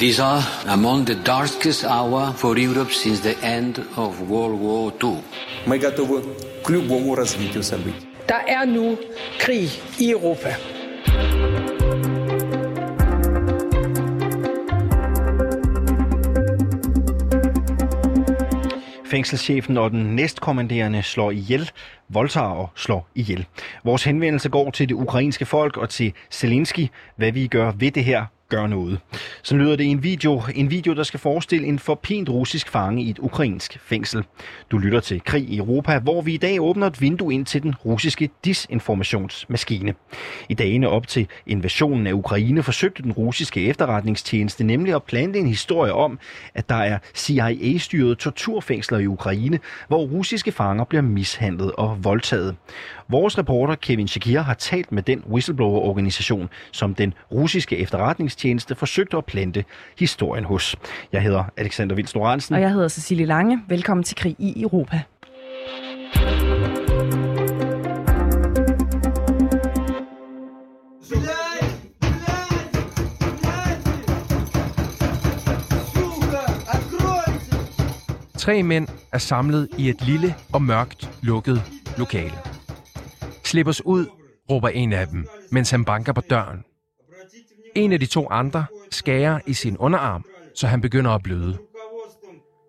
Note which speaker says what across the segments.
Speaker 1: These are among the darkest hour for Europe since the end of World War II.
Speaker 2: Мы готовы к любому развитию событий.
Speaker 3: Der er nu krig i Europa.
Speaker 4: Fængselschefen og den næstkommanderende slår ihjel, voldtager og slår ihjel. Vores henvendelse går til det ukrainske folk og til Zelensky, hvad vi gør ved det her gør noget. Så lyder det i en video. En video, der skal forestille en forpint russisk fange i et ukrainsk fængsel. Du lytter til Krig i Europa, hvor vi i dag åbner et vindue ind til den russiske disinformationsmaskine. I dagene op til invasionen af Ukraine forsøgte den russiske efterretningstjeneste nemlig at plante en historie om, at der er CIA-styrede torturfængsler i Ukraine, hvor russiske fanger bliver mishandlet og voldtaget. Vores reporter Kevin Shakir har talt med den whistleblower-organisation, som den russiske efterretningstjeneste forsøgte at plante historien hos. Jeg hedder Alexander Vils Lorentzen.
Speaker 5: Og jeg hedder Cecilie Lange. Velkommen til Krig i Europa.
Speaker 6: Tre mænd er samlet i et lille og mørkt lukket lokale. Slip os ud, råber en af dem, mens han banker på døren. En af de to andre skærer i sin underarm, så han begynder at bløde.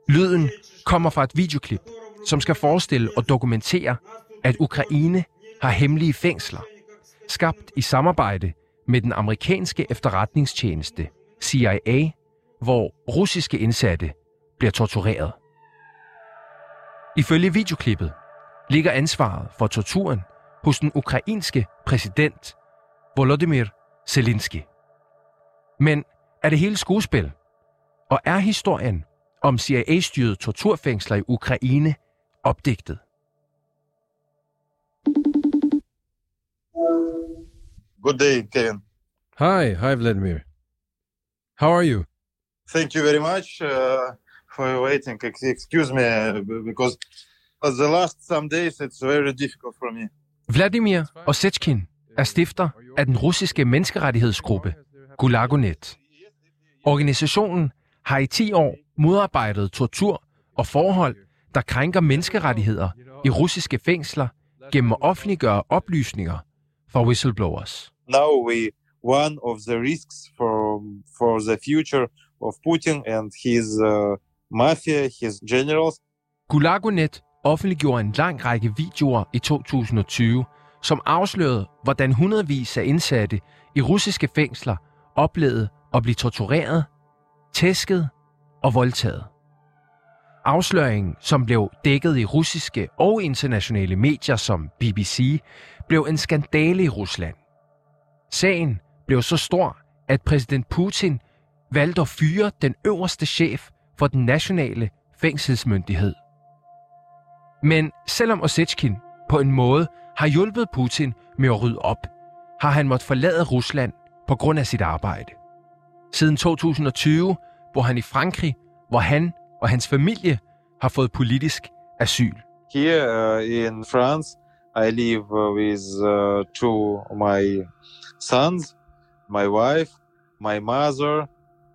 Speaker 6: Lyden kommer fra et videoklip, som skal forestille og dokumentere, at Ukraine har hemmelige fængsler, skabt i samarbejde med den amerikanske efterretningstjeneste CIA, hvor russiske indsatte bliver tortureret. Ifølge videoklippet ligger ansvaret for torturen hos den ukrainske præsident Volodymyr Zelensky. Men er det hele skuespil? Og er historien om CIA-styrede torturfængsler i Ukraine opdigtet?
Speaker 7: Good day, Kevin.
Speaker 8: Hi, hi, Vladimir. How are you?
Speaker 7: Thank you very much uh, for waiting. Ex- Excuse me, uh, because the last some days it's very difficult for me.
Speaker 6: Vladimir Osetskin er stifter af den russiske menneskerettighedsgruppe Gulagonet. Organisationen har i 10 år modarbejdet tortur og forhold, der krænker menneskerettigheder i russiske fængsler gennem at offentliggøre oplysninger for whistleblowers.
Speaker 7: Now we one of the risks for for the future of Putin and his uh, mafia, his generals.
Speaker 6: Gulagonet offentliggjorde en lang række videoer i 2020, som afslørede, hvordan hundredvis af indsatte i russiske fængsler oplevede at blive tortureret, tæsket og voldtaget. Afsløringen, som blev dækket i russiske og internationale medier som BBC, blev en skandale i Rusland. Sagen blev så stor, at præsident Putin valgte at fyre den øverste chef for den nationale fængselsmyndighed. Men selvom Osechkin på en måde har hjulpet Putin med at rydde op, har han måttet forlade Rusland på grund af sit arbejde. Siden 2020 bor han i Frankrig, hvor han og hans familie har fået politisk asyl.
Speaker 7: Here uh, in France, I live uh, with uh, two of my sons, my wife, my mother,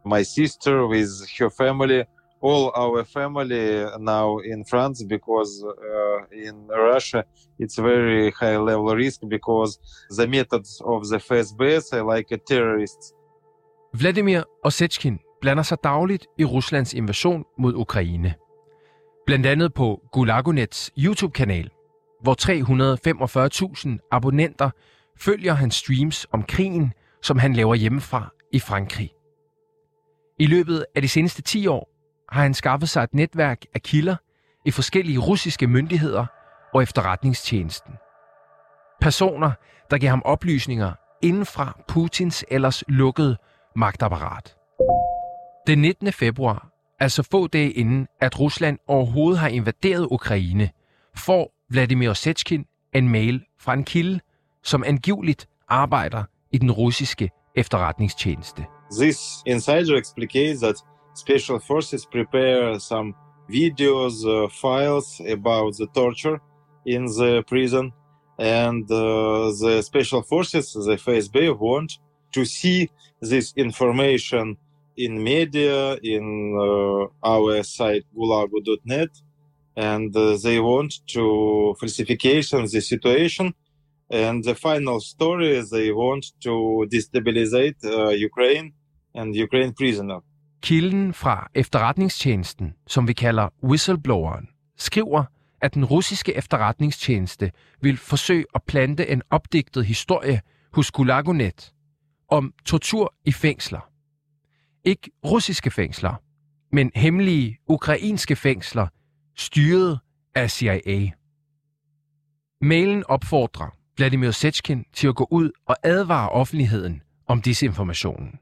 Speaker 7: my sister with her family. All our family now in France because uh, in Russia it's very high level risk because the methods of the FSB are like a terrorist.
Speaker 6: Vladimir Osechkin blander sig dagligt i Ruslands invasion mod Ukraine. Blandt andet på Gulagonets YouTube-kanal, hvor 345.000 abonnenter følger hans streams om krigen, som han laver hjemmefra i Frankrig. I løbet af de seneste 10 år har han skaffet sig et netværk af kilder i forskellige russiske myndigheder og efterretningstjenesten. Personer, der giver ham oplysninger inden fra Putins ellers lukkede magtapparat. Den 19. februar, altså få dage inden, at Rusland overhovedet har invaderet Ukraine, får Vladimir Osetskin en mail fra en kilde, som angiveligt arbejder i den russiske efterretningstjeneste.
Speaker 7: This insider explicates that special forces prepare some videos, uh, files about the torture in the prison, and uh, the special forces, the FSB, want to see this information in media, in uh, our site gulagu.net, and uh, they want to falsification the situation. And the final story, is they want to destabilize uh, Ukraine and Ukraine prisoner.
Speaker 6: Kilden fra efterretningstjenesten, som vi kalder whistlebloweren, skriver, at den russiske efterretningstjeneste vil forsøge at plante en opdigtet historie hos Gulagonet om tortur i fængsler. Ikke russiske fængsler, men hemmelige ukrainske fængsler, styret af CIA. Mailen opfordrer Vladimir Sechkin til at gå ud og advare offentligheden om disinformationen.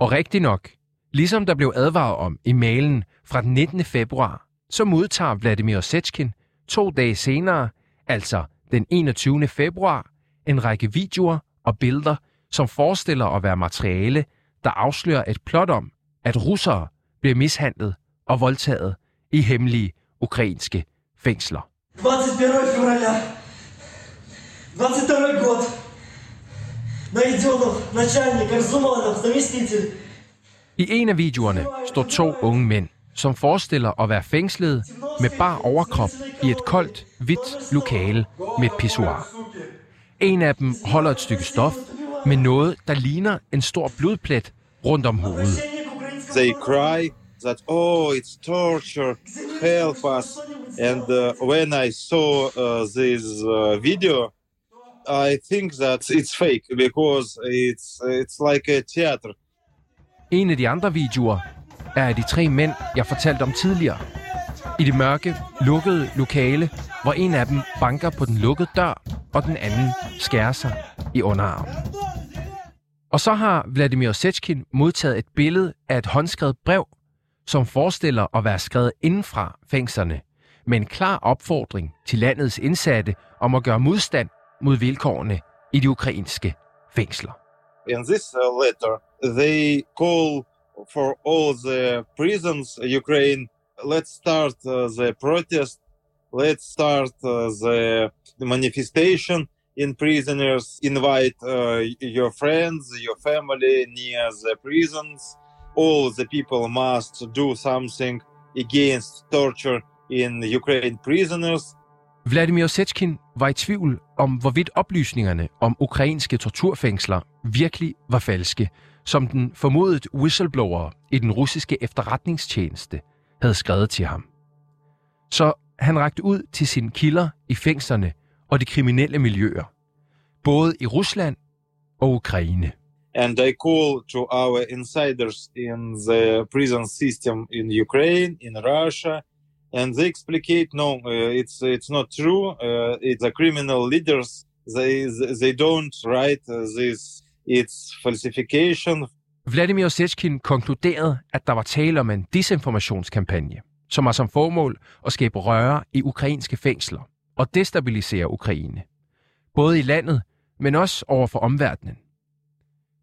Speaker 6: Og rigtig nok, ligesom der blev advaret om i mailen fra den 19. februar, så modtager Vladimir Sechkin to dage senere, altså den 21. februar, en række videoer og billeder, som forestiller at være materiale, der afslører et plot om, at russere bliver mishandlet og voldtaget i hemmelige ukrainske fængsler.
Speaker 9: 21 февраля 22 год Найденов, начальник, Арзуманов, заместитель.
Speaker 6: I en af videoerne står to unge mænd, som forestiller at være fængslet med bar overkrop i et koldt, hvidt lokale med et pissoir. En af dem holder et stykke stof med noget, der ligner en stor blodplet rundt om hovedet.
Speaker 7: They cry that, oh, it's torture, help us. And uh, when I saw uh, this uh, video, i think that it's fake because it's it's like a theater.
Speaker 6: En af de andre videoer er af de tre mænd, jeg fortalte om tidligere. I det mørke, lukkede lokale, hvor en af dem banker på den lukkede dør, og den anden skærer sig i underarmen. Og så har Vladimir Sechkin modtaget et billede af et håndskrevet brev, som forestiller at være skrevet indenfra fængslerne, med en klar opfordring til landets indsatte om at gøre modstand mod vilkårene i de ukrainske fængsler.
Speaker 7: In this uh, letter, they call for all the prisons Ukraine. Let's start uh, the protest. Let's start uh, the, manifestation in prisoners. Invite your friends, your family near the prisons. All the people must do something against torture in Ukraine prisoners.
Speaker 6: Vladimir Setskin var i tvivl om, hvorvidt oplysningerne om ukrainske torturfængsler virkelig var falske, som den formodet whistleblower i den russiske efterretningstjeneste havde skrevet til ham. Så han rakte ud til sine kilder i fængslerne og de kriminelle miljøer, både i Rusland og Ukraine.
Speaker 7: And I call to our insiders in the prison system in Ukraine, in Russia, and they explicate no, uh, it's it's not true. Uh, it's the criminal leaders. They they don't write uh, this. It's falsification.
Speaker 6: Vladimir Sechkin konkluderede, at der var tale om en disinformationskampagne, som har som formål at skabe røre i ukrainske fængsler og destabilisere Ukraine. Både i landet, men også over for omverdenen.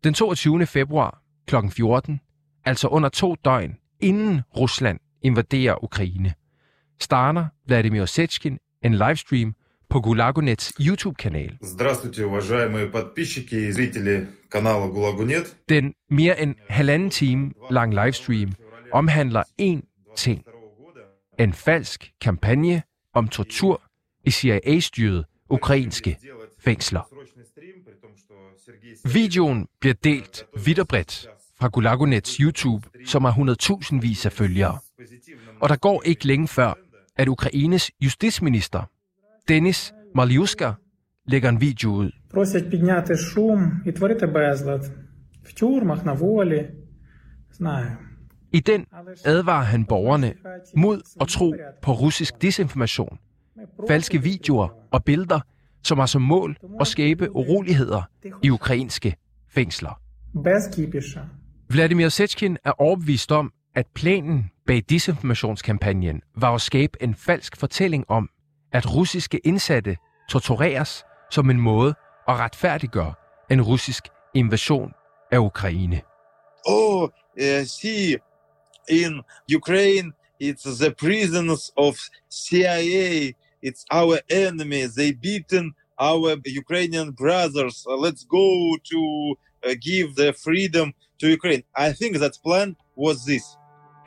Speaker 6: Den 22. februar kl. 14, altså under to døgn inden Rusland invaderer Ukraine, starter Vladimir Sechkin en livestream på Gulagunets YouTube-kanal.
Speaker 10: Здравствуйте, уважаемые подписчики и зрители канала Гулагунет.
Speaker 6: Den mere end halvanden time lang livestream omhandler én ting. En falsk kampagne om tortur i CIA-styrede ukrainske fængsler. Videoen bliver delt vidt og bredt fra Gulagunets YouTube, som har 100.000 vis af følgere. Og der går ikke længe før, at Ukraines justitsminister, Denis Maliuska, lægger en video ud.
Speaker 11: Просять підняти шум і творити безлад. В тюрмах, на волі. Знаю.
Speaker 6: I den advarer han borgerne mod at tro på russisk disinformation, falske videoer og billeder, som har som mål at skabe uroligheder i ukrainske fængsler.
Speaker 11: Без кіпіша.
Speaker 6: Vladimir Sechkin er overbevist om, at planen bag disinformationskampagnen var at skabe en falsk fortælling om, at russiske indsatte tortureres som en måde at retfærdiggøre en russisk invasion af Ukraine.
Speaker 7: Oh, uh, see, in Ukraine, it's the prisons of CIA. It's our enemy. They beaten our Ukrainian brothers. Let's go to eh, give the freedom to Ukraine. I think that plan was this.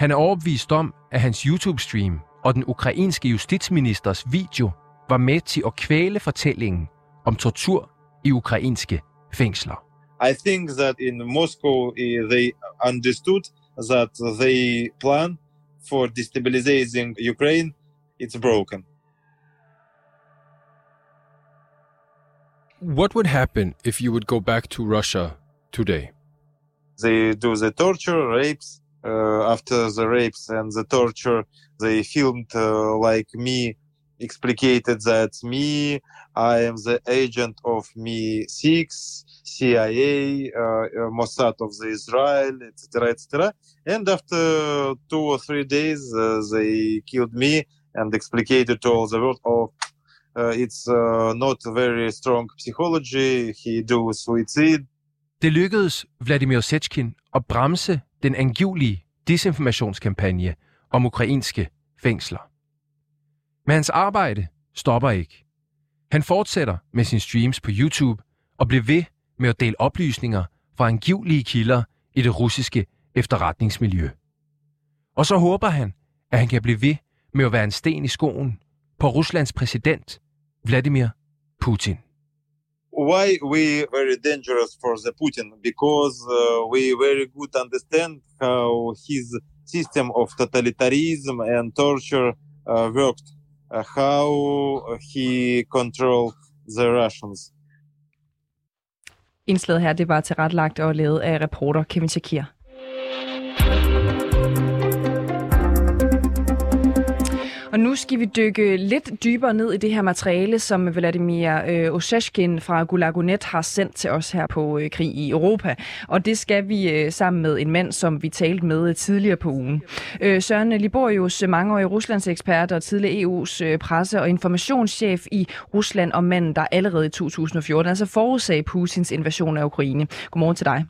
Speaker 6: Han er overbevist om, at hans YouTube-stream og den ukrainske justitsministers video var med til at kvæle fortællingen om tortur i ukrainske fængsler.
Speaker 7: I think that in Moscow uh, they understood that the plan for destabilizing Ukraine it's broken.
Speaker 8: What would happen if you would go back to Russia today?
Speaker 7: They do the torture, rapes. Uh, after the rapes and the torture, they filmed uh, like me, explicated that me, I am the agent of Me6, CIA, uh, Mossad of the Israel, etc., etc. And after two or three days, they killed me and explicated to all the world, oh, uh, it's uh, not very strong psychology. He do suicide.
Speaker 6: Det lykkedes Vladimir Sechkin at bremse den angivelige desinformationskampagne om ukrainske fængsler. Men hans arbejde stopper ikke. Han fortsætter med sine streams på YouTube og bliver ved med at dele oplysninger fra angivelige kilder i det russiske efterretningsmiljø. Og så håber han, at han kan blive ved med at være en sten i skoen på Ruslands præsident, Vladimir Putin.
Speaker 7: Why we very dangerous for the Putin? Because uh, we very good understand how his system of totalitarianism and torture uh, worked, uh, how he control the Russians.
Speaker 5: Indslaget her, det var tilrettelagt og lavet af reporter Kevin Shakir. Og nu skal vi dykke lidt dybere ned i det her materiale, som Vladimir øh, Osechkin fra Gulagonet har sendt til os her på øh, Krig i Europa. Og det skal vi øh, sammen med en mand, som vi talte med øh, tidligere på ugen. Øh, Søren Liborius, øh, mangeårig Ruslands ekspert og tidligere EU's øh, presse- og informationschef i Rusland og manden, der allerede i 2014 altså forudsagde Putins invasion af Ukraine. Godmorgen til dig.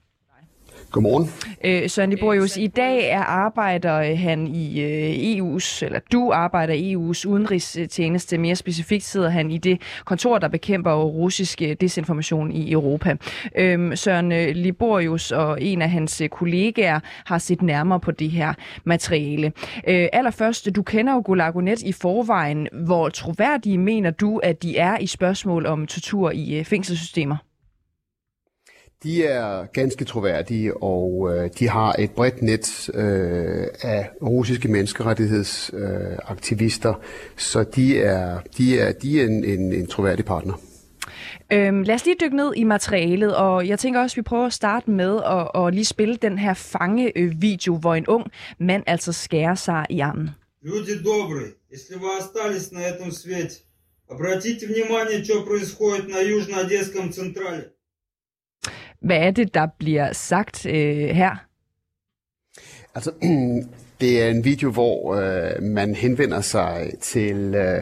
Speaker 12: Godmorgen.
Speaker 5: Øh, Søren Liborius, i dag er arbejder øh, han i øh, EU's, eller du arbejder i EU's udenrigstjeneste. Mere specifikt sidder han i det kontor, der bekæmper russisk øh, desinformation i Europa. Øhm, øh, Søren Liborius og en af hans øh, kollegaer har set nærmere på det her materiale. Øh, allerførst, du kender jo Gulagonet i forvejen. Hvor troværdige mener du, at de er i spørgsmål om tortur i øh, fængselssystemer?
Speaker 12: De er ganske troværdige, og øh, de har et bredt net øh, af russiske menneskerettighedsaktivister, øh, så de er, de er, de er en, en, en troværdig partner.
Speaker 5: Øhm, lad os lige dykke ned i materialet, og jeg tænker også, at vi prøver at starte med at, at lige spille den her fangevideo, hvor en ung mand altså skærer sig i armen.
Speaker 13: Люди добрые, если вы остались на этом свете, обратите внимание, что происходит на Южно-Одесском Централе.
Speaker 5: Hvad er det, der bliver sagt øh, her?
Speaker 12: Altså, det er en video, hvor øh, man henvender sig til øh,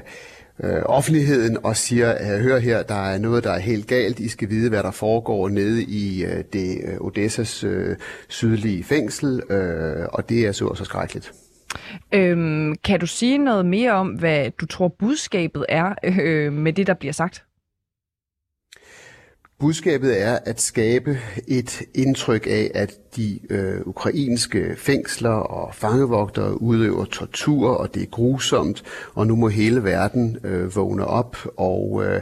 Speaker 12: øh, offentligheden og siger, hør her, der er noget, der er helt galt. I skal vide, hvad der foregår nede i øh, det øh, Odessas øh, sydlige fængsel, øh, og det er så også skrækkeligt.
Speaker 5: Øhm, kan du sige noget mere om, hvad du tror budskabet er øh, med det, der bliver sagt?
Speaker 12: Budskabet er at skabe et indtryk af, at de øh, ukrainske fængsler og fangevogtere udøver tortur, og det er grusomt, og nu må hele verden øh, vågne op og øh,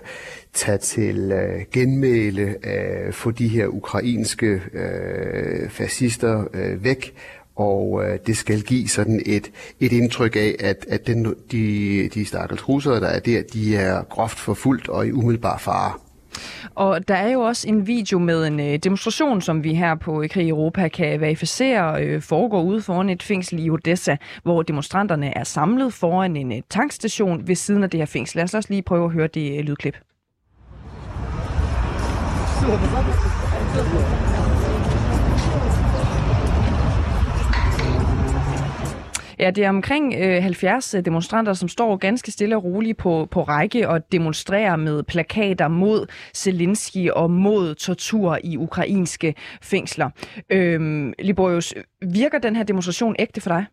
Speaker 12: tage til øh, genmæle, øh, få de her ukrainske øh, fascister øh, væk, og øh, det skal give sådan et, et indtryk af, at, at den, de, de stakkels russere, der er der, de er groft forfulgt og i umiddelbar fare.
Speaker 5: Og der er jo også en video med en øh, demonstration, som vi her på øh, Krig i Europa kan verificere øh, foregår ude foran et fængsel i Odessa, hvor demonstranterne er samlet foran en øh, tankstation ved siden af det her fængsel. Lad os også lige prøve at høre det øh, lydklip. Ja, det er omkring øh, 70 øh, demonstranter, som står ganske stille og roligt på, på række og demonstrerer med plakater mod Zelensky og mod tortur i ukrainske fængsler. Øhm, Liborius, virker den her demonstration ægte for dig?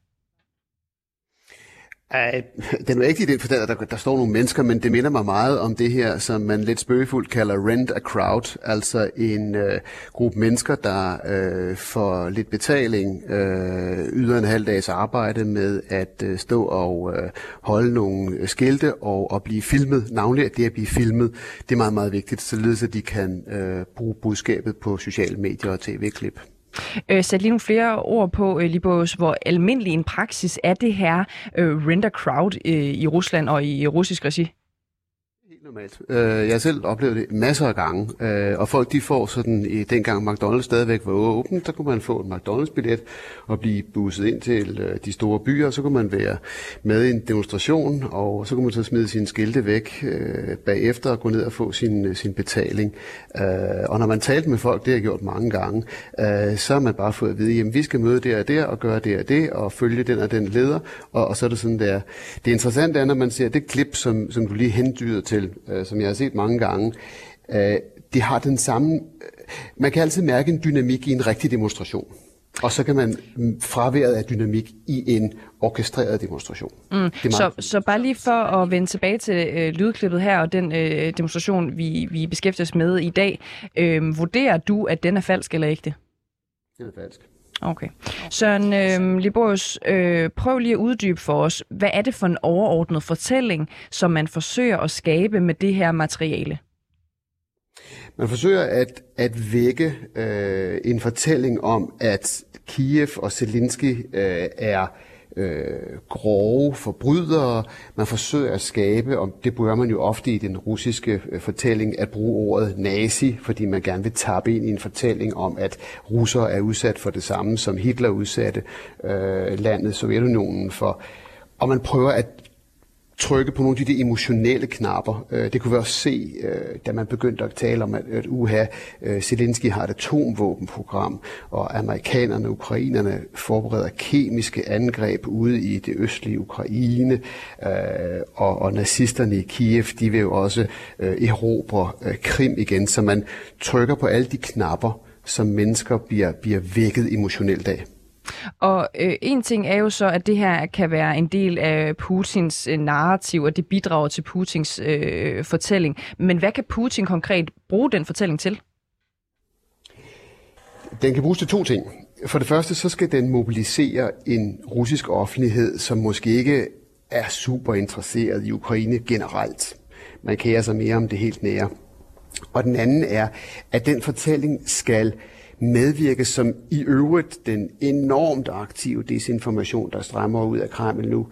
Speaker 12: Ej, den er ikke i den forstand, at der, der står nogle mennesker, men det minder mig meget om det her, som man lidt spøgefuldt kalder rent a crowd, altså en øh, gruppe mennesker, der øh, for lidt betaling øh, yder en halv dags arbejde med at øh, stå og øh, holde nogle skilte og, og blive filmet. Navnlig at det at blive filmet, det er meget, meget vigtigt, således at de kan øh, bruge budskabet på sociale medier og tv-klip.
Speaker 5: Øh, sæt lige nogle flere ord på, øh, Libos, hvor almindelig en praksis er det her øh, render crowd øh, i Rusland og i russisk regi?
Speaker 12: Normalt. Øh, jeg har selv oplevet det masser af gange, øh, og folk de får sådan, i dengang McDonald's stadigvæk var åbent, der kunne man få en McDonald's-billet og blive busset ind til øh, de store byer, og så kunne man være med i en demonstration, og så kunne man så smide sine skilte væk øh, bagefter og gå ned og få sin, øh, sin betaling. Øh, og når man talte med folk, det har jeg gjort mange gange, øh, så har man bare fået at vide, jamen vi skal møde der og der, og gøre det og det, og følge den og den leder, og, og så er det sådan der. Det interessante er, når man ser det klip, som, som du lige hendyder til, øh, som jeg har set mange gange, øh, det har den samme... Øh, man kan altid mærke en dynamik i en rigtig demonstration. Og så kan man mm, fraværet af dynamik i en orkestreret demonstration.
Speaker 5: Mm. Så, så bare lige for at vende tilbage til øh, lydklippet her og den øh, demonstration, vi, vi beskæftiger os med i dag. Øh, vurderer du, at den er falsk eller ægte?
Speaker 12: Den er falsk.
Speaker 5: Okay. Søren øh, Liborius, øh, prøv lige at uddybe for os, hvad er det for en overordnet fortælling, som man forsøger at skabe med det her materiale?
Speaker 12: Man forsøger at, at vække øh, en fortælling om, at Kiev og Zelensky øh, er øh, Øh, grove forbrydere. Man forsøger at skabe, og det bruger man jo ofte i den russiske øh, fortælling, at bruge ordet nazi, fordi man gerne vil tappe ind i en fortælling om, at russere er udsat for det samme, som Hitler udsatte øh, landet Sovjetunionen for. Og man prøver at trykke på nogle af de emotionelle knapper. Øh, det kunne vi også se, øh, da man begyndte at tale om, at uha, øh, Zelensky har et atomvåbenprogram, og amerikanerne og ukrainerne forbereder kemiske angreb ude i det østlige Ukraine, og, og nazisterne i Kiev, de vil jo også erobre Krim igen, så man trykker på alle de knapper, som mennesker bliver, bliver vækket emotionelt af.
Speaker 5: Og øh, en ting er jo så, at det her kan være en del af Putins øh, narrativ, og det bidrager til Putins øh, fortælling. Men hvad kan Putin konkret bruge den fortælling til?
Speaker 12: Den kan bruges til to ting. For det første, så skal den mobilisere en russisk offentlighed, som måske ikke er super interesseret i Ukraine generelt. Man kærer sig mere om det helt nære. Og den anden er, at den fortælling skal øh, medvirke som i øvrigt den enormt aktive desinformation, der strømmer ud af Kreml nu,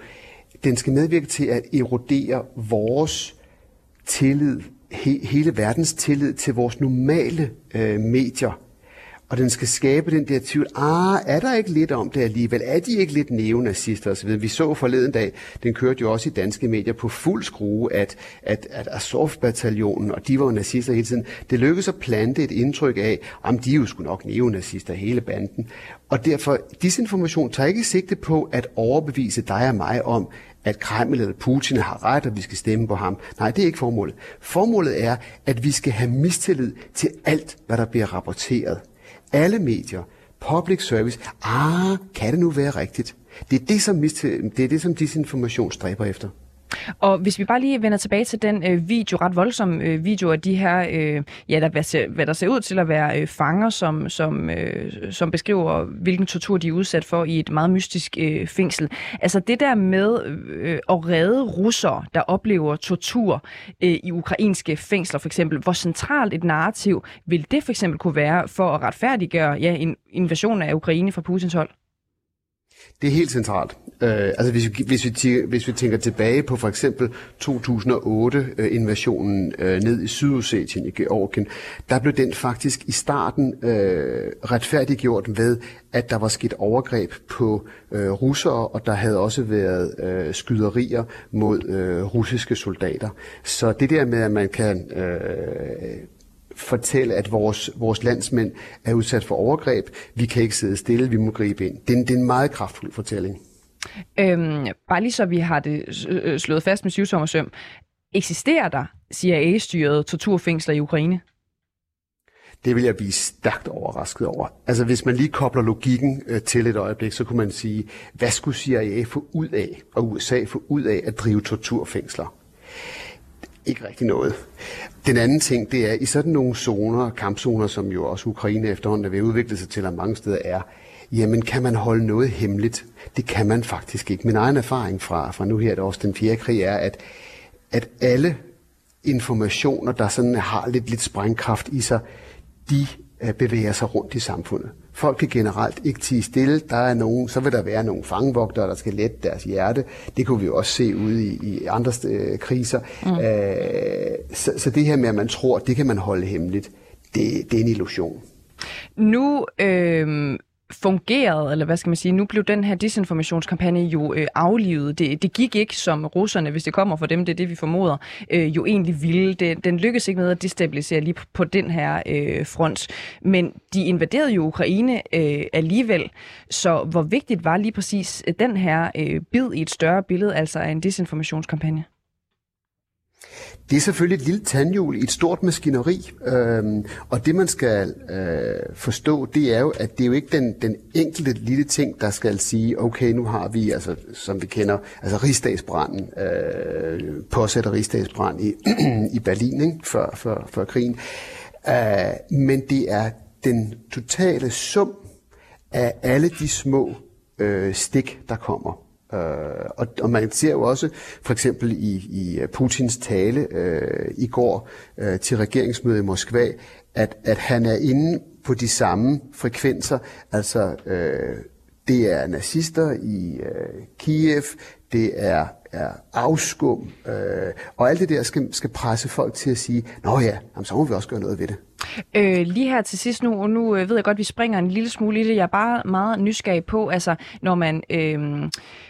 Speaker 12: den skal medvirke til at erodere vores tillid, he, hele verdens tillid til vores normale øh, medier og den skal skabe den der tvivl. Ah, er der ikke lidt om det alligevel? Er de ikke lidt neonazister osv.? Vi så forleden dag, den kørte jo også i danske medier på fuld skrue, at, at, at Azov-bataljonen, og de var jo nazister hele tiden, det lykkedes at plante et indtryk af, om de er jo sgu nok neonazister, hele banden. Og derfor, disinformation tager ikke sigte på at overbevise dig og mig om, at Kreml eller Putin har ret, og vi skal stemme på ham. Nej, det er ikke formålet. Formålet er, at vi skal have mistillid til alt, hvad der bliver rapporteret alle medier, public service, ah, kan det nu være rigtigt? Det er det, som, det er det, som disinformation stræber efter.
Speaker 5: Og hvis vi bare lige vender tilbage til den øh, video, ret voldsom øh, video af de her, øh, ja, der, hvad, ser, hvad der ser ud til at være øh, fanger, som, som, øh, som beskriver, hvilken tortur de er udsat for i et meget mystisk øh, fængsel. Altså det der med øh, at redde russere, der oplever tortur øh, i ukrainske fængsler for eksempel, hvor centralt et narrativ vil det for eksempel kunne være for at retfærdiggøre ja, en invasion af Ukraine fra Putins hold?
Speaker 12: Det er helt centralt. Øh, altså hvis vi, hvis, vi, hvis vi tænker tilbage på for eksempel 2008-invasionen øh, øh, ned i Sydossetien i Georgien, der blev den faktisk i starten øh, retfærdiggjort ved, at der var sket overgreb på øh, russere, og der havde også været øh, skyderier mod øh, russiske soldater. Så det der med, at man kan øh, fortælle, at vores, vores landsmænd er udsat for overgreb. Vi kan ikke sidde stille, vi må gribe ind. Det er en, det er en meget kraftfuld fortælling.
Speaker 5: Øhm, bare lige så vi har det øh, slået fast med syvtommersøm. Eksisterer der CIA-styrede torturfængsler i Ukraine?
Speaker 12: det vil jeg blive stærkt overrasket over. Altså hvis man lige kobler logikken øh, til et øjeblik, så kunne man sige, hvad skulle CIA få ud af, og USA få ud af at drive torturfængsler? Ikke rigtig noget. Den anden ting, det er, i sådan nogle zoner, kampzoner, som jo også Ukraine efterhånden er ved at udvikle sig til, og mange steder er, jamen kan man holde noget hemmeligt? Det kan man faktisk ikke. Min egen erfaring fra, fra nu her, det også den fjerde krig, er, at, at alle informationer, der sådan har lidt, lidt sprængkraft i sig, de øh, bevæger sig rundt i samfundet. Folk kan generelt ikke tige stille. Der er nogen, så vil der være nogle fangevogtere, der skal lette deres hjerte. Det kunne vi også se ude i, i andre øh, kriser. Mm. Øh, så, så det her med, at man tror, det kan man holde hemmeligt, det, det er en illusion.
Speaker 5: Nu øh, fungerede, eller hvad skal man sige, nu blev den her desinformationskampagne jo øh, aflivet. Det, det gik ikke som russerne, hvis det kommer fra dem, det er det, vi formoder, øh, jo egentlig ville. Det, den lykkedes ikke med at destabilisere lige på, på den her øh, front. Men de invaderede jo Ukraine øh, alligevel, så hvor vigtigt var lige præcis øh, den her øh, bid i et større billede, altså af en desinformationskampagne?
Speaker 12: Det er selvfølgelig et lille tandhjul i et stort maskineri, øhm, og det man skal øh, forstå, det er jo, at det er jo ikke den, den enkelte lille ting, der skal sige, okay, nu har vi, altså, som vi kender, altså rigsdagsbranden, øh, påsætter rigsdagsbrand i, i Berlin ikke? Før, før, før krigen. Øh, men det er den totale sum af alle de små øh, stik, der kommer. Øh, og, og man ser jo også for eksempel i, i øh, Putins tale øh, i går øh, til regeringsmødet i Moskva, at, at han er inde på de samme frekvenser. Altså øh, det er nazister i øh, Kiev, det er, er afskum, øh, og alt det der skal, skal presse folk til at sige, nå ja, jamen, så må vi også gøre noget ved det.
Speaker 5: Øh, lige her til sidst nu, og nu øh, ved jeg godt, at vi springer en lille smule i det. Jeg er bare meget nysgerrig på, altså når man øh,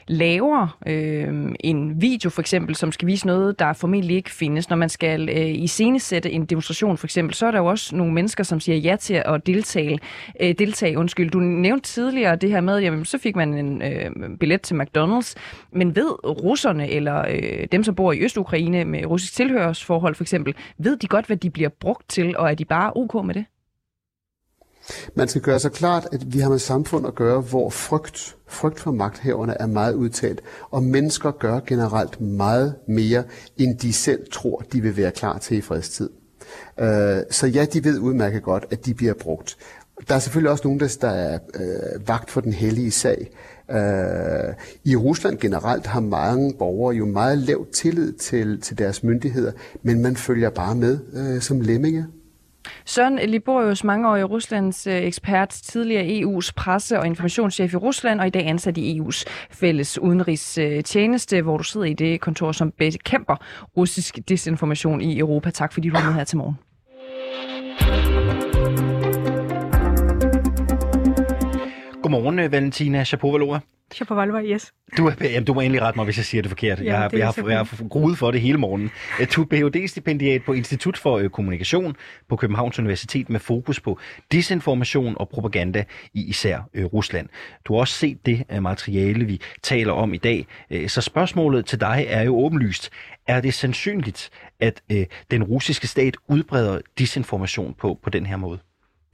Speaker 5: laver øh, en video for eksempel, som skal vise noget, der formentlig ikke findes, når man skal øh, iscenesætte en demonstration for eksempel, så er der jo også nogle mennesker, som siger ja til at deltage. Øh, deltage undskyld. Du nævnte tidligere det her med, jamen så fik man en øh, billet til McDonald's, men ved russerne eller øh, dem, som bor i Øst-Ukraine med russisk tilhørsforhold for eksempel, ved de godt, hvad de bliver brugt til, og er de bare ok med det?
Speaker 12: Man skal gøre sig klart, at vi har med samfund at gøre, hvor frygt, frygt for magthaverne er meget udtalt, og mennesker gør generelt meget mere, end de selv tror, de vil være klar til i fredstid. Øh, så ja, de ved udmærket godt, at de bliver brugt. Der er selvfølgelig også nogen, der er øh, vagt for den hellige sag. Øh, I Rusland generelt har mange borgere jo meget lav tillid til, til deres myndigheder, men man følger bare med øh, som lemminge.
Speaker 5: Søren Liborius, mangeårig Ruslands øh, ekspert, tidligere EU's presse- og informationschef i Rusland, og i dag ansat i EU's fælles udenrigstjeneste, hvor du sidder i det kontor, som bekæmper russisk desinformation i Europa. Tak fordi du var med her til morgen.
Speaker 4: Godmorgen, øh, Valentina Shapovalova.
Speaker 14: Shapovalova, yes.
Speaker 4: Du, er, jamen, du må endelig rette mig, hvis jeg siger det forkert.
Speaker 14: Ja,
Speaker 4: jeg, har,
Speaker 14: det
Speaker 4: jeg, har, jeg har gruet for det hele morgen. Du er Ph.D.-stipendiat på Institut for øh, Kommunikation på Københavns Universitet med fokus på disinformation og propaganda i især øh, Rusland. Du har også set det øh, materiale, vi taler om i dag. Øh, så spørgsmålet til dig er jo åbenlyst. Er det sandsynligt, at øh, den russiske stat udbreder disinformation på, på den her måde?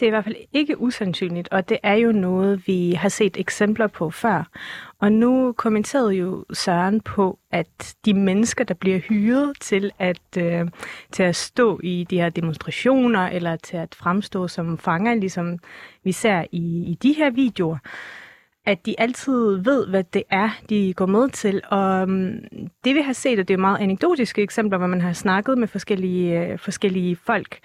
Speaker 14: Det er i hvert fald ikke usandsynligt, og det er jo noget, vi har set eksempler på før. Og nu kommenterede jo Søren på, at de mennesker, der bliver hyret til at, øh, til at stå i de her demonstrationer, eller til at fremstå som fanger, ligesom vi ser i, i de her videoer, at de altid ved, hvad det er, de går med til. Og mm, det vi har set, og det er meget anekdotiske eksempler, hvor man har snakket med forskellige, øh, forskellige folk,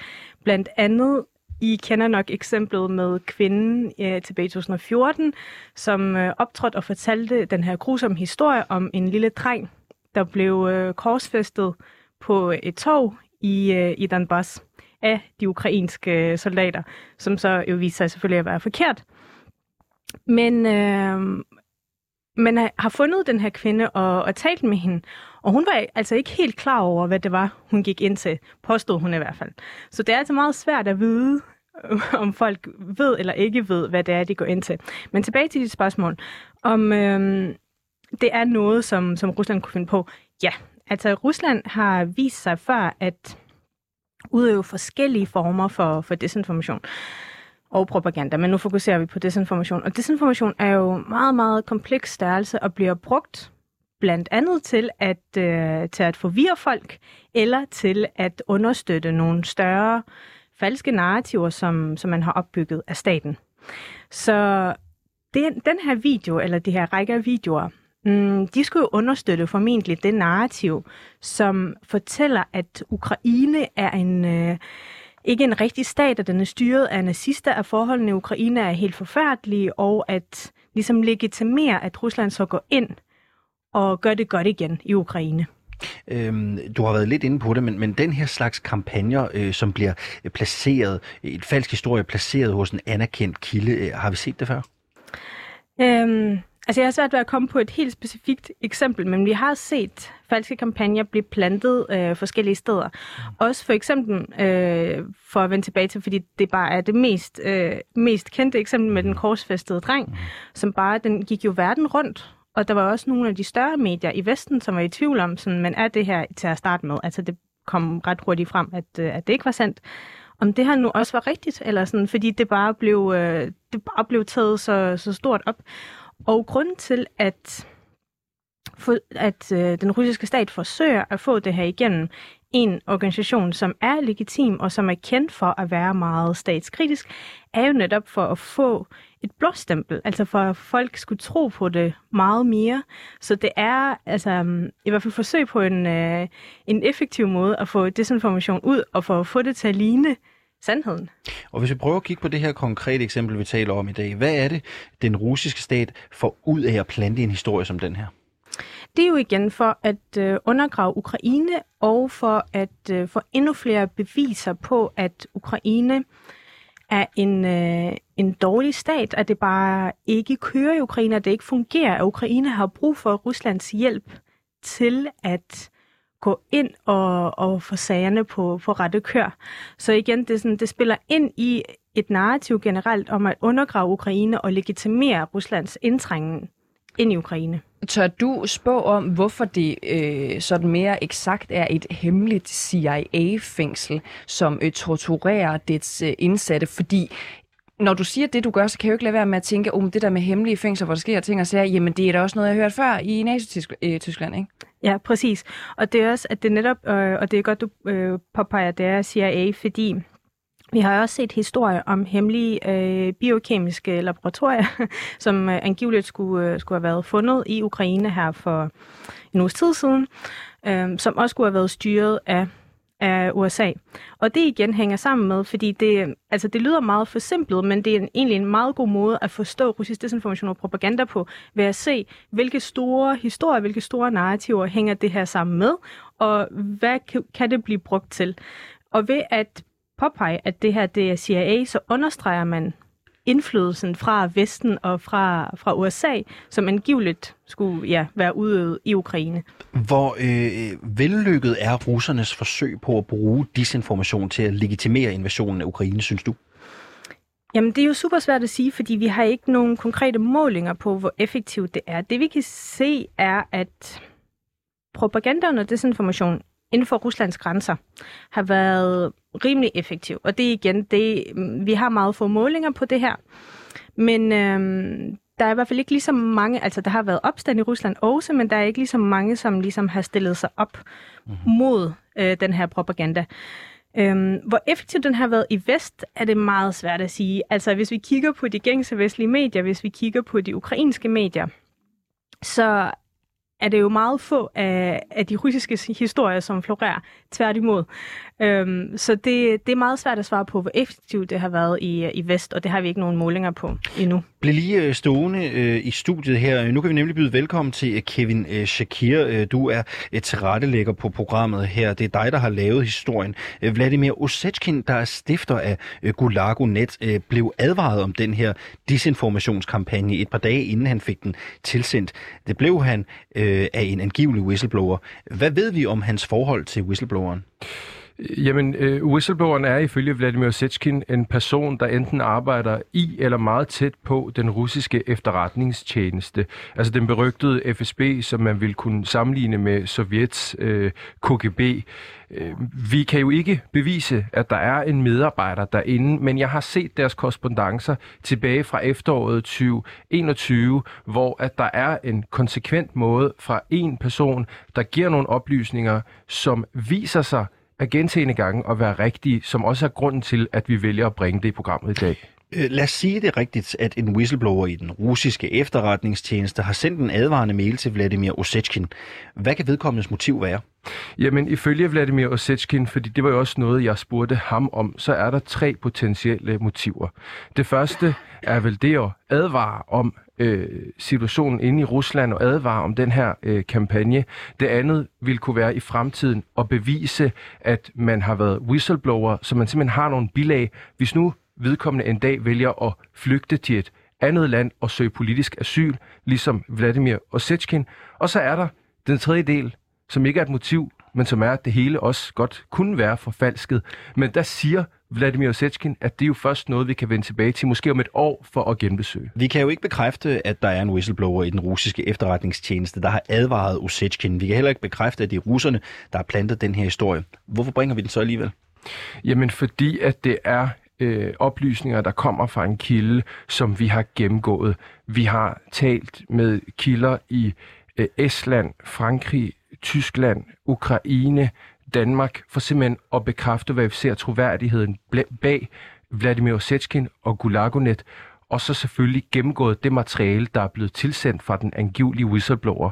Speaker 14: blandt andet i kender nok eksemplet med kvinden øh, tilbage i 2014, som øh, optrådte og fortalte den her grusomme historie om en lille dreng, der blev øh, korsfæstet på et tog i, øh, i Donbass af de ukrainske øh, soldater, som så jo viste sig selvfølgelig at være forkert. Men øh, man har fundet den her kvinde og, og talt med hende, og hun var altså ikke helt klar over, hvad det var, hun gik ind til, påstod hun i hvert fald. Så det er altså meget svært at vide, om folk ved eller ikke ved, hvad det er, de går ind til. Men tilbage til dit spørgsmål. Om øhm, det er noget, som, som Rusland kunne finde på. Ja, altså Rusland har vist sig før, at udøve forskellige former for, for desinformation og propaganda, men nu fokuserer vi på desinformation. Og desinformation er jo meget, meget kompleks størrelse og bliver brugt blandt andet til at, øh, til at forvirre folk, eller til at understøtte nogle større falske narrativer, som, som man har opbygget af staten. Så den, den her video, eller de her række af videoer, mm, de skulle jo understøtte formentlig det narrativ, som fortæller, at Ukraine er en... Øh, ikke en rigtig stat, og den er styret af nazister, at forholdene i Ukraine er helt forfærdelige, og at ligesom legitimere, at Rusland så går ind og gør det godt igen i Ukraine.
Speaker 4: Øhm, du har været lidt inde på det, men, men den her slags kampagner, øh, som bliver placeret, et falsk historie placeret hos en anerkendt kilde, øh, har vi set det før?
Speaker 14: Øhm, altså jeg har svært ved at komme på et helt specifikt eksempel, men vi har set falske kampagner blive plantet øh, forskellige steder. Også for eksempel, øh, for at vende tilbage til, fordi det bare er det mest, øh, mest kendte eksempel med den korsfæstede dreng, som bare, den gik jo verden rundt, og der var også nogle af de større medier i Vesten, som var i tvivl om, sådan, men er det her til at starte med? Altså det kom ret hurtigt frem, at, øh, at det ikke var sandt. Om det her nu også var rigtigt, eller sådan, fordi det bare blev, øh, det bare blev taget så, så stort op. Og grunden til, at, for, at øh, den russiske stat forsøger at få det her igennem, en organisation, som er legitim og som er kendt for at være meget statskritisk, er jo netop for at få et blåstempel, altså for at folk skulle tro på det meget mere. Så det er altså i hvert fald forsøg på en, øh, en effektiv måde at få desinformation ud og for at få det til at ligne sandheden.
Speaker 4: Og hvis vi prøver at kigge på det her konkrete eksempel, vi taler om i dag, hvad er det, den russiske stat får ud af at plante en historie som den her?
Speaker 14: Det er jo igen for at øh, undergrave Ukraine og for at øh, få endnu flere beviser på, at Ukraine er en, øh, en dårlig stat, at det bare ikke kører i Ukraine, at det ikke fungerer, at Ukraine har brug for Ruslands hjælp til at gå ind og, og få sagerne på, på rette kør. Så igen, det, sådan, det spiller ind i et narrativ generelt om at undergrave Ukraine og legitimere Ruslands indtrængen ind i Ukraine.
Speaker 5: Tør du spå om, hvorfor det øh, sådan mere eksakt er et hemmeligt CIA-fængsel, som øh, torturerer dets øh, indsatte? Fordi når du siger det, du gør, så kan jeg jo ikke lade være med at tænke, om oh, det der med hemmelige fængsler, hvor der sker ting og sager, jamen det er da også noget, jeg har hørt før i Nazi-Tyskland, øh, ikke?
Speaker 14: Ja, præcis. Og det er også, at det netop, øh, og det er godt, du øh, påpeger, det er CIA, fordi vi har også set historier om hemmelige øh, biokemiske laboratorier, som øh, angiveligt skulle, øh, skulle have været fundet i Ukraine her for en uges tid siden, øh, som også skulle have været styret af, af USA. Og det igen hænger sammen med, fordi det, altså det lyder meget forsimplet, men det er en, egentlig en meget god måde at forstå russisk desinformation og propaganda på, ved at se, hvilke store historier, hvilke store narrativer hænger det her sammen med, og hvad kan, kan det blive brugt til. Og ved at påpege, at det her det er CIA, så understreger man indflydelsen fra Vesten og fra, fra USA, som angiveligt skulle ja, være udøvet i Ukraine.
Speaker 4: Hvor øh, vellykket er russernes forsøg på at bruge disinformation til at legitimere invasionen af Ukraine, synes du?
Speaker 14: Jamen, det er jo super svært at sige, fordi vi har ikke nogen konkrete målinger på, hvor effektivt det er. Det vi kan se er, at propaganda og desinformation inden for Ruslands grænser har været rimelig effektiv. Og det er igen, det, vi har meget få målinger på det her. Men øhm, der er i hvert fald ikke lige så mange, altså der har været opstand i Rusland også, men der er ikke lige så mange, som ligesom har stillet sig op mm-hmm. mod øh, den her propaganda. Øhm, hvor effektiv den har været i Vest, er det meget svært at sige. Altså hvis vi kigger på de gængse vestlige medier, hvis vi kigger på de ukrainske medier, så er det jo meget få af, af de russiske historier, som florerer tværtimod. Øhm, så det, det er meget svært at svare på, hvor effektivt det har været i, i Vest, og det har vi ikke nogen målinger på endnu.
Speaker 4: Bliv lige øh, stående øh, i studiet her. Nu kan vi nemlig byde velkommen til øh, Kevin Shakir. Du er et tilrettelægger på programmet her. Det er dig, der har lavet historien. Vladimir Osechkin, der er stifter af Gulago Net, blev advaret om den her disinformationskampagne et par dage inden han fik den tilsendt. Det blev han af en angivelig whistleblower. Hvad ved vi om hans forhold til whistlebloweren?
Speaker 6: Jamen, øh, whistlebloweren er ifølge Vladimir Setskin en person, der enten arbejder i eller meget tæt på den russiske efterretningstjeneste. Altså den berygtede FSB, som man vil kunne sammenligne med Sovjets øh, KGB. Øh, vi kan jo ikke bevise, at der er en medarbejder derinde, men jeg har set deres korrespondencer tilbage fra efteråret 2021, hvor at der er en konsekvent måde fra en person, der giver nogle oplysninger, som viser sig af gentagende gange at være rigtige, som også er grunden til, at vi vælger at bringe det i programmet i dag.
Speaker 4: Øh, lad os sige det rigtigt, at en whistleblower i den russiske efterretningstjeneste har sendt en advarende mail til Vladimir Osechkin. Hvad kan vedkommendes motiv være?
Speaker 6: Jamen, ifølge Vladimir Osechkin, fordi det var jo også noget, jeg spurgte ham om, så er der tre potentielle motiver. Det første er vel det at advare om øh, situationen inde i Rusland og advare om den her øh, kampagne. Det andet vil kunne være i fremtiden at bevise, at man har været whistleblower, så man simpelthen har nogle bilag. Hvis nu vedkommende en dag vælger at flygte til et andet land og søge politisk asyl, ligesom Vladimir Osechkin. Og så er der den tredje del, som ikke er et motiv, men som er, at det hele også godt kunne være forfalsket. Men der siger Vladimir Osechkin, at det er jo først noget, vi kan vende tilbage til, måske om et år, for at genbesøge.
Speaker 4: Vi kan jo ikke bekræfte, at der er en whistleblower i den russiske efterretningstjeneste, der har advaret Osechkin. Vi kan heller ikke bekræfte, at det er russerne, der har plantet den her historie. Hvorfor bringer vi den så alligevel?
Speaker 6: Jamen, fordi at det er øh, oplysninger, der kommer fra en kilde, som vi har gennemgået. Vi har talt med kilder i øh, Estland, Frankrig, Tyskland, Ukraine, Danmark, for simpelthen at bekræfte, hvad vi ser troværdigheden bag Vladimir Osetskin og Gulagonet, og så selvfølgelig gennemgået det materiale, der er blevet tilsendt fra den angivelige whistleblower,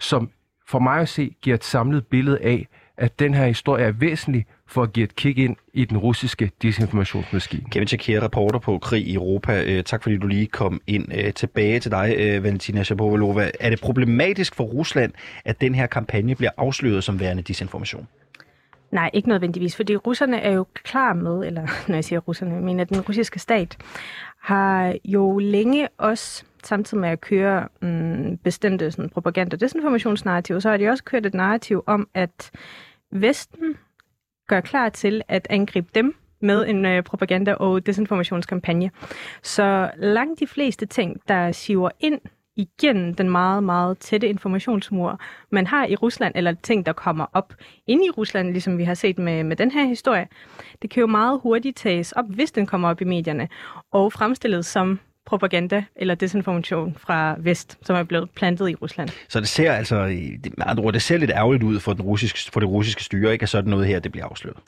Speaker 6: som for mig at se giver et samlet billede af, at den her historie er væsentlig for at give et kig ind i den russiske desinformationsmaskine.
Speaker 4: Kevin Chakir, reporter på Krig i Europa. Øh, tak fordi du lige kom ind. Øh, tilbage til dig, øh, Valentina Shapovalova. Er det problematisk for Rusland, at den her kampagne bliver afsløret som værende disinformation?
Speaker 14: Nej, ikke nødvendigvis, fordi russerne er jo klar med, eller når jeg siger russerne, jeg mener den russiske stat, har jo længe også samtidig med at køre mm, bestemte sådan, propaganda- og desinformationsnarrativ, så har de også kørt et narrativ om, at Vesten gør klar til at angribe dem med en øh, propaganda- og desinformationskampagne. Så langt de fleste ting, der siver ind igennem den meget, meget tætte informationsmur, man har i Rusland, eller ting, der kommer op ind i Rusland, ligesom vi har set med, med den her historie, det kan jo meget hurtigt tages op, hvis den kommer op i medierne, og fremstillet som propaganda eller desinformation fra Vest, som er blevet plantet i Rusland.
Speaker 4: Så det ser altså, med andre ord, det ser lidt ærgerligt ud for, den russiske, for det russiske styre, ikke at sådan noget her, det bliver afsløret.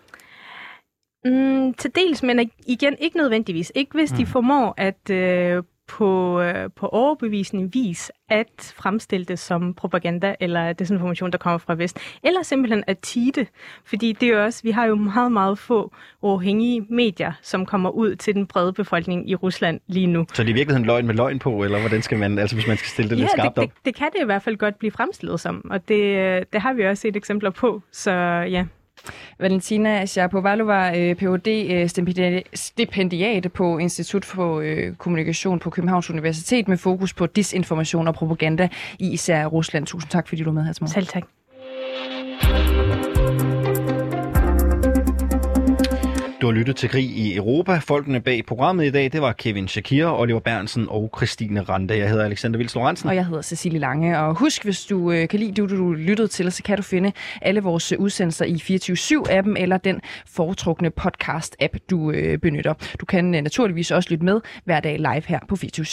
Speaker 14: Mm, til dels, men igen ikke nødvendigvis. Ikke hvis mm. de formår at øh, på, øh, på overbevisende vis at fremstille det som propaganda eller desinformation, der kommer fra Vest, eller simpelthen at tite, fordi det er jo også, vi har jo meget, meget få uafhængige medier, som kommer ud til den brede befolkning i Rusland lige nu.
Speaker 4: Så det er i virkeligheden løgn med løgn på, eller hvordan skal man, altså hvis man skal stille det
Speaker 14: ja,
Speaker 4: lidt skarpt
Speaker 14: det,
Speaker 4: op?
Speaker 14: Det, det kan det i hvert fald godt blive fremstillet som, og det, det har vi også set eksempler på, så ja.
Speaker 5: Valentina Shapovalova, øh, Ph.D. Øh, stipendiat på Institut for øh, Kommunikation på Københavns Universitet med fokus på disinformation og propaganda i især Rusland. Tusind tak, fordi du var med her til morgen.
Speaker 14: Selv tak.
Speaker 4: Du har lyttet til Krig i Europa. Folkene bag programmet i dag, det var Kevin Shakir, Oliver Bernsen og Christine Rande. Jeg hedder Alexander Vils Lorentzen.
Speaker 5: Og jeg hedder Cecilie Lange. Og husk, hvis du øh, kan lide det, du, du lyttede til, så kan du finde alle vores øh, udsendelser i 24-7-appen eller den foretrukne podcast-app, du øh, benytter. Du kan naturligvis også lytte med hver dag live her på 24